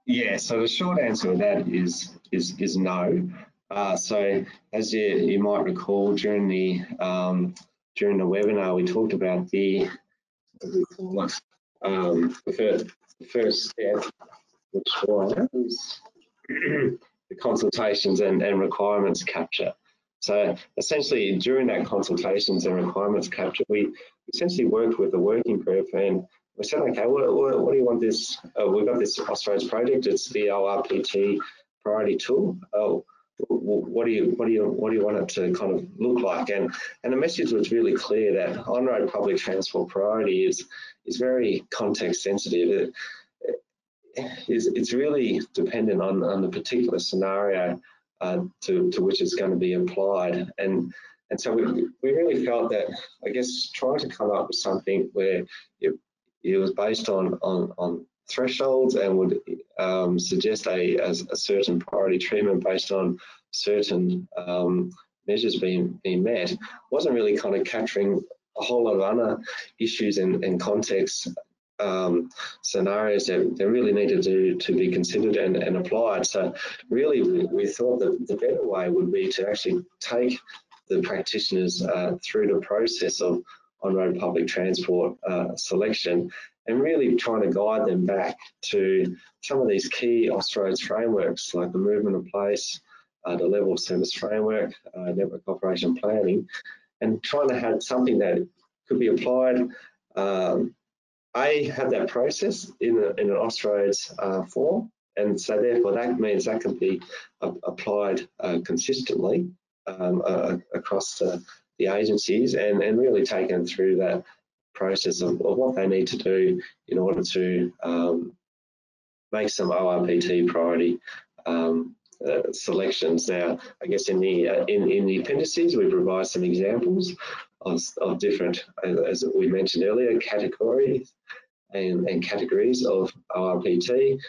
Yeah, so the short answer to that is is is no. Uh, so as you, you might recall during the um, during the webinar, we talked about the um, the, first, the first step, which was the consultations and, and requirements capture. So essentially, during that consultations and requirements capture, we essentially worked with the working group and we said, okay, what, what, what do you want this? Uh, we've got this Austroads project. It's the ORPT priority tool. Oh, what do you what do you what do you want it to kind of look like? And and the message was really clear that on-road public transport priority is is very context sensitive. It, it's, it's really dependent on, on the particular scenario uh, to, to which it's going to be applied. And and so we, we really felt that, I guess, trying to come up with something where it, it was based on, on, on thresholds and would um, suggest a, a, a, certain priority treatment based on certain um, measures being, being met. wasn't really kind of capturing a whole lot of other issues and, and contexts um, scenarios that, that really needed to, to be considered and, and applied. So really we, we thought that the better way would be to actually take the practitioners uh, through the process of on-road public transport uh, selection and really trying to guide them back to some of these key Austroads frameworks like the movement of place, uh, the level of service framework, uh, network operation planning, and trying to have something that could be applied, um, A, have that process in, a, in an Austroads uh, form, and so therefore that means that can be applied uh, consistently um, across the the agencies and, and really take them through that process of, of what they need to do in order to um, make some ORPT priority um, uh, selections. Now, I guess in the uh, in in the appendices we provide some examples of, of different, as we mentioned earlier, categories and, and categories of ORPT,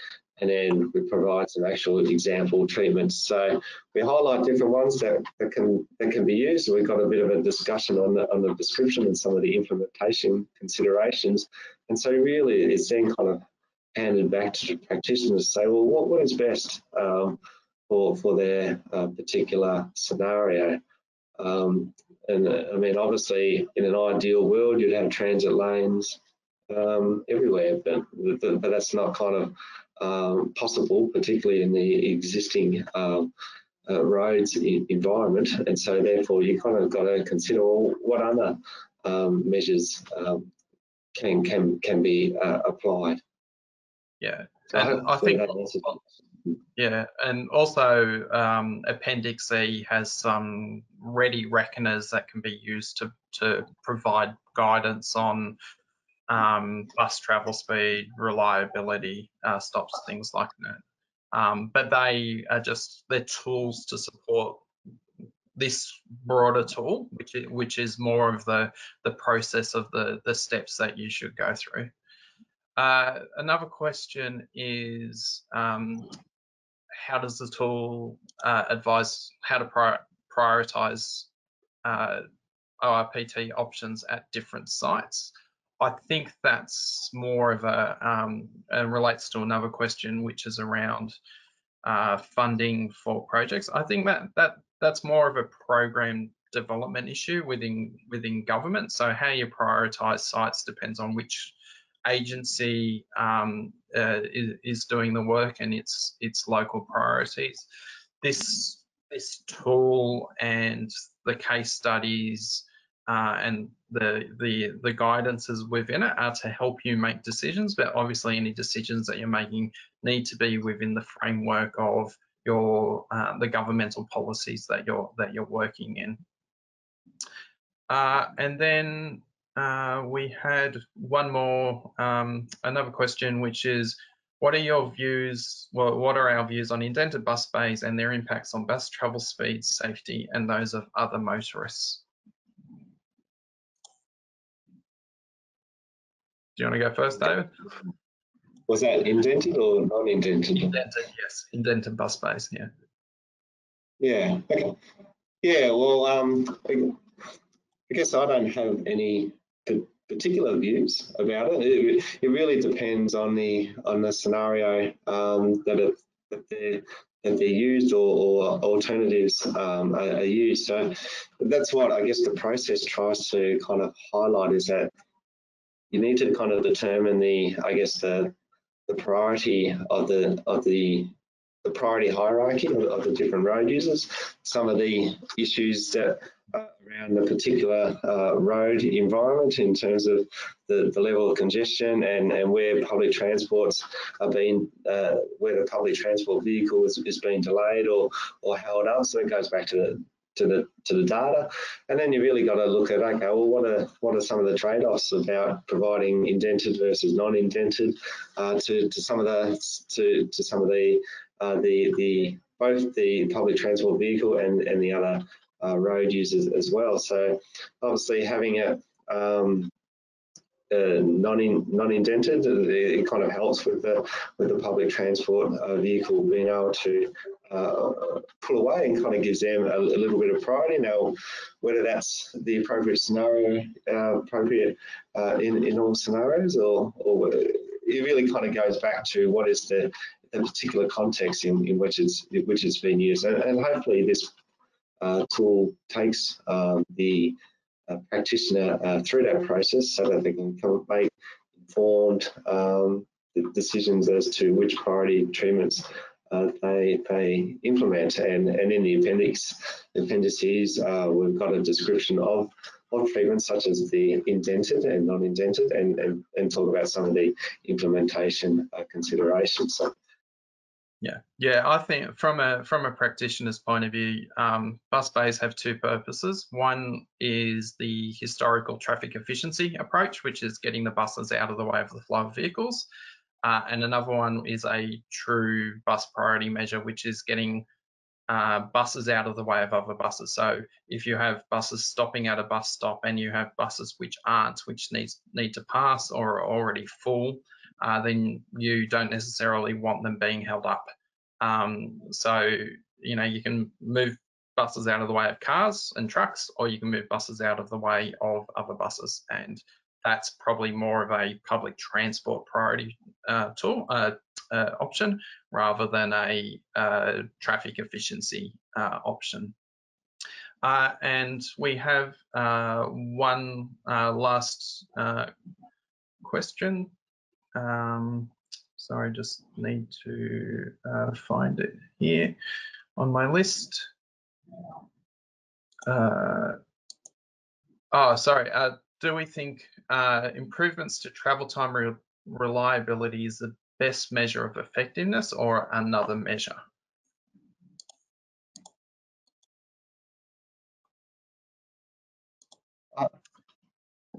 and then we provide some actual example treatments. So we highlight different ones that, that can that can be used. We've got a bit of a discussion on the on the description and some of the implementation considerations. And so really it's then kind of handed back to practitioners to say, well, what, what is best um, for for their uh, particular scenario? Um, and uh, I mean, obviously, in an ideal world, you'd have transit lanes um, everywhere, but but that's not kind of um, possible, particularly in the existing um, uh, roads environment. And so therefore you kind of got to consider well, what other um, measures um, can can can be uh, applied. Yeah, so I, I think yeah, and also um, Appendix E has some ready reckoners that can be used to to provide guidance on um, bus travel speed, reliability, uh, stops, things like that. Um, but they are just they're tools to support this broader tool, which is, which is more of the the process of the the steps that you should go through. Uh, another question is um, how does the tool uh, advise how to pri prioritize uh, ORPT options at different sites? I think that's more of a um, relates to another question, which is around uh, funding for projects. I think that that that's more of a program development issue within within government. So how you prioritise sites depends on which agency um, uh, is, is, doing the work and its its local priorities. This this tool and the case studies uh, and the the the guidances within it are to help you make decisions. But obviously, any decisions that you're making need to be within the framework of your uh, the governmental policies that you're that you're working in. Uh, and then uh, we had one more, um, another question, which is, what are your views, well, what are our views on indented bus bays and their impacts on bus travel speeds, safety, and those of other motorists? Do you want to go first, David? Was that indented or non-indented? Indented, yes, indented bus bays, yeah. Yeah, okay. Yeah, well, um, I guess I don't have any particular views about it. It, it really depends on the on the scenario um, that, it, that they're that they're used or, or alternatives um, are, are, used. So that's what I guess the process tries to kind of highlight is that you need to kind of determine the I guess the the priority of the of the the priority hierarchy of, of the different road users. Some of the issues that around the particular uh, road environment in terms of the, the level of congestion and, and where public transports are being, uh, where the public transport vehicle is, is being delayed or, or held up. So it goes back to the, to the to the data, and then you really got to look at okay, well, what are what are some of the trade-offs about providing indented versus non-indented uh, to to some of the to to some of the uh, the the both the public transport vehicle and and the other uh, road users as well. So obviously having a um, uh, non non-indented, it, it, kind of helps with the with the public transport uh, vehicle being able to uh, pull away and kind of gives them a, a, little bit of priority. Now, whether that's the appropriate scenario, uh, appropriate uh, in in all scenarios, or or it really kind of goes back to what is the the particular context in, in which it's which it's been used, and, and hopefully this uh, tool takes um, the practitioner uh, through that process so that they can make informed um, decisions as to which priority treatments uh, they they implement. And, and in the appendix appendices, uh, we've got a description of of treatments such as the indented and non-indented, and, and and talk about some of the implementation uh, considerations. So yeah, yeah. I think from a from a practitioner's point of view, um, bus bays have two purposes. One is the historical traffic efficiency approach, which is getting the buses out of the way of the flow of vehicles, uh, and another one is a true bus priority measure, which is getting uh, buses out of the way of other buses. So if you have buses stopping at a bus stop and you have buses which aren't, which needs need to pass or are already full, uh, then you don't necessarily want them being held up. Um, so, you know, you can move buses out of the way of cars and trucks, or you can move buses out of the way of other buses. And that's probably more of a public transport priority uh, tool uh, uh, option rather than a uh, traffic efficiency uh, option. Uh, and we have one last question um, sorry, just need to uh, find it here on my list. Uh, oh, sorry. Uh, do we think uh, improvements to travel time re reliability is the best measure of effectiveness or another measure?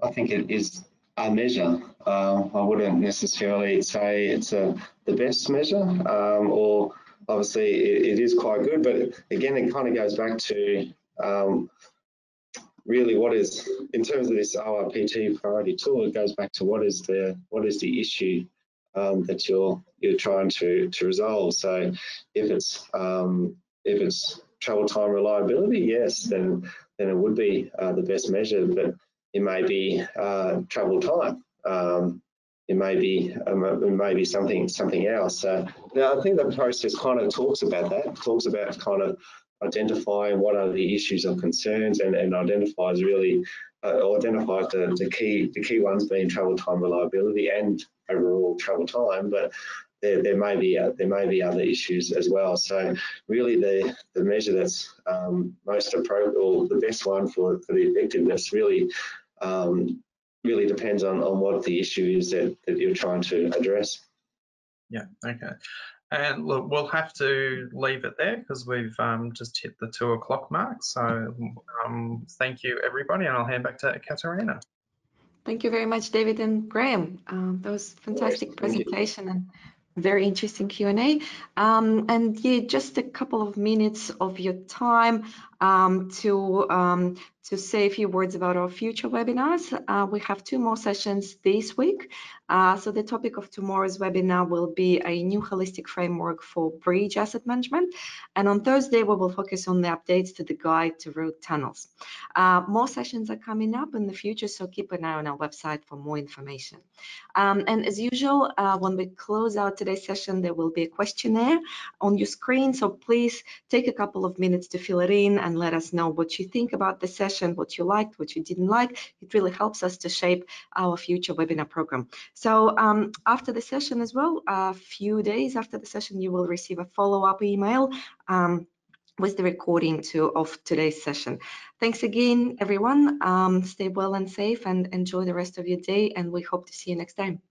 I think it is a measure. Um, I wouldn't necessarily say it's a, the best measure, um, or obviously it, it is quite good, but again, it kind of goes back to um, really what is, in terms of this ORPT priority tool, it goes back to what is the what is the issue um, that you're you're trying to to resolve. So if it's um, if it's travel time reliability, yes, then then it would be uh, the best measure, but it may be uh, travel time. Um, it may be um, it may be something something else. Uh, now I think the process kind of talks about that. Talks about kind of identifying what are the issues or concerns and, and identifies really uh, identified the, the key the key ones being travel time reliability and overall travel time, but there, there may be uh, there may be other issues as well. So really, the the measure that's um, most appropriate or the best one for, for the effectiveness really um, really depends on on what the issue is that, that you're trying to address. Yeah. Okay. And look, we'll have to leave it there because we've um, just hit the two o'clock mark. So um, thank you, everybody, and I'll hand back to Katerina. Thank you very much, David and Graham. Um, that was fantastic presentation and very interesting Q&A. Um, and yeah, just a couple of minutes of your time um, to um, to say a few words about our future webinars. Uh, we have two more sessions this week. Uh, so the topic of tomorrow's webinar will be a new holistic framework for bridge asset management. And on Thursday, we will focus on the updates to the guide to road tunnels. Uh, more sessions are coming up in the future, so keep an eye on our website for more information. Um, and as usual, uh, when we close out today's session, there will be a questionnaire on your screen. So please take a couple of minutes to fill it in and let us know what you think about the session, what you liked, what you didn't like. It really helps us to shape our future webinar program. So um, after the session as well, a few days after the session, you will receive a follow-up email um, with the recording to, of today's session. Thanks again, everyone. Um, stay well and safe and enjoy the rest of your day, and we hope to see you next time.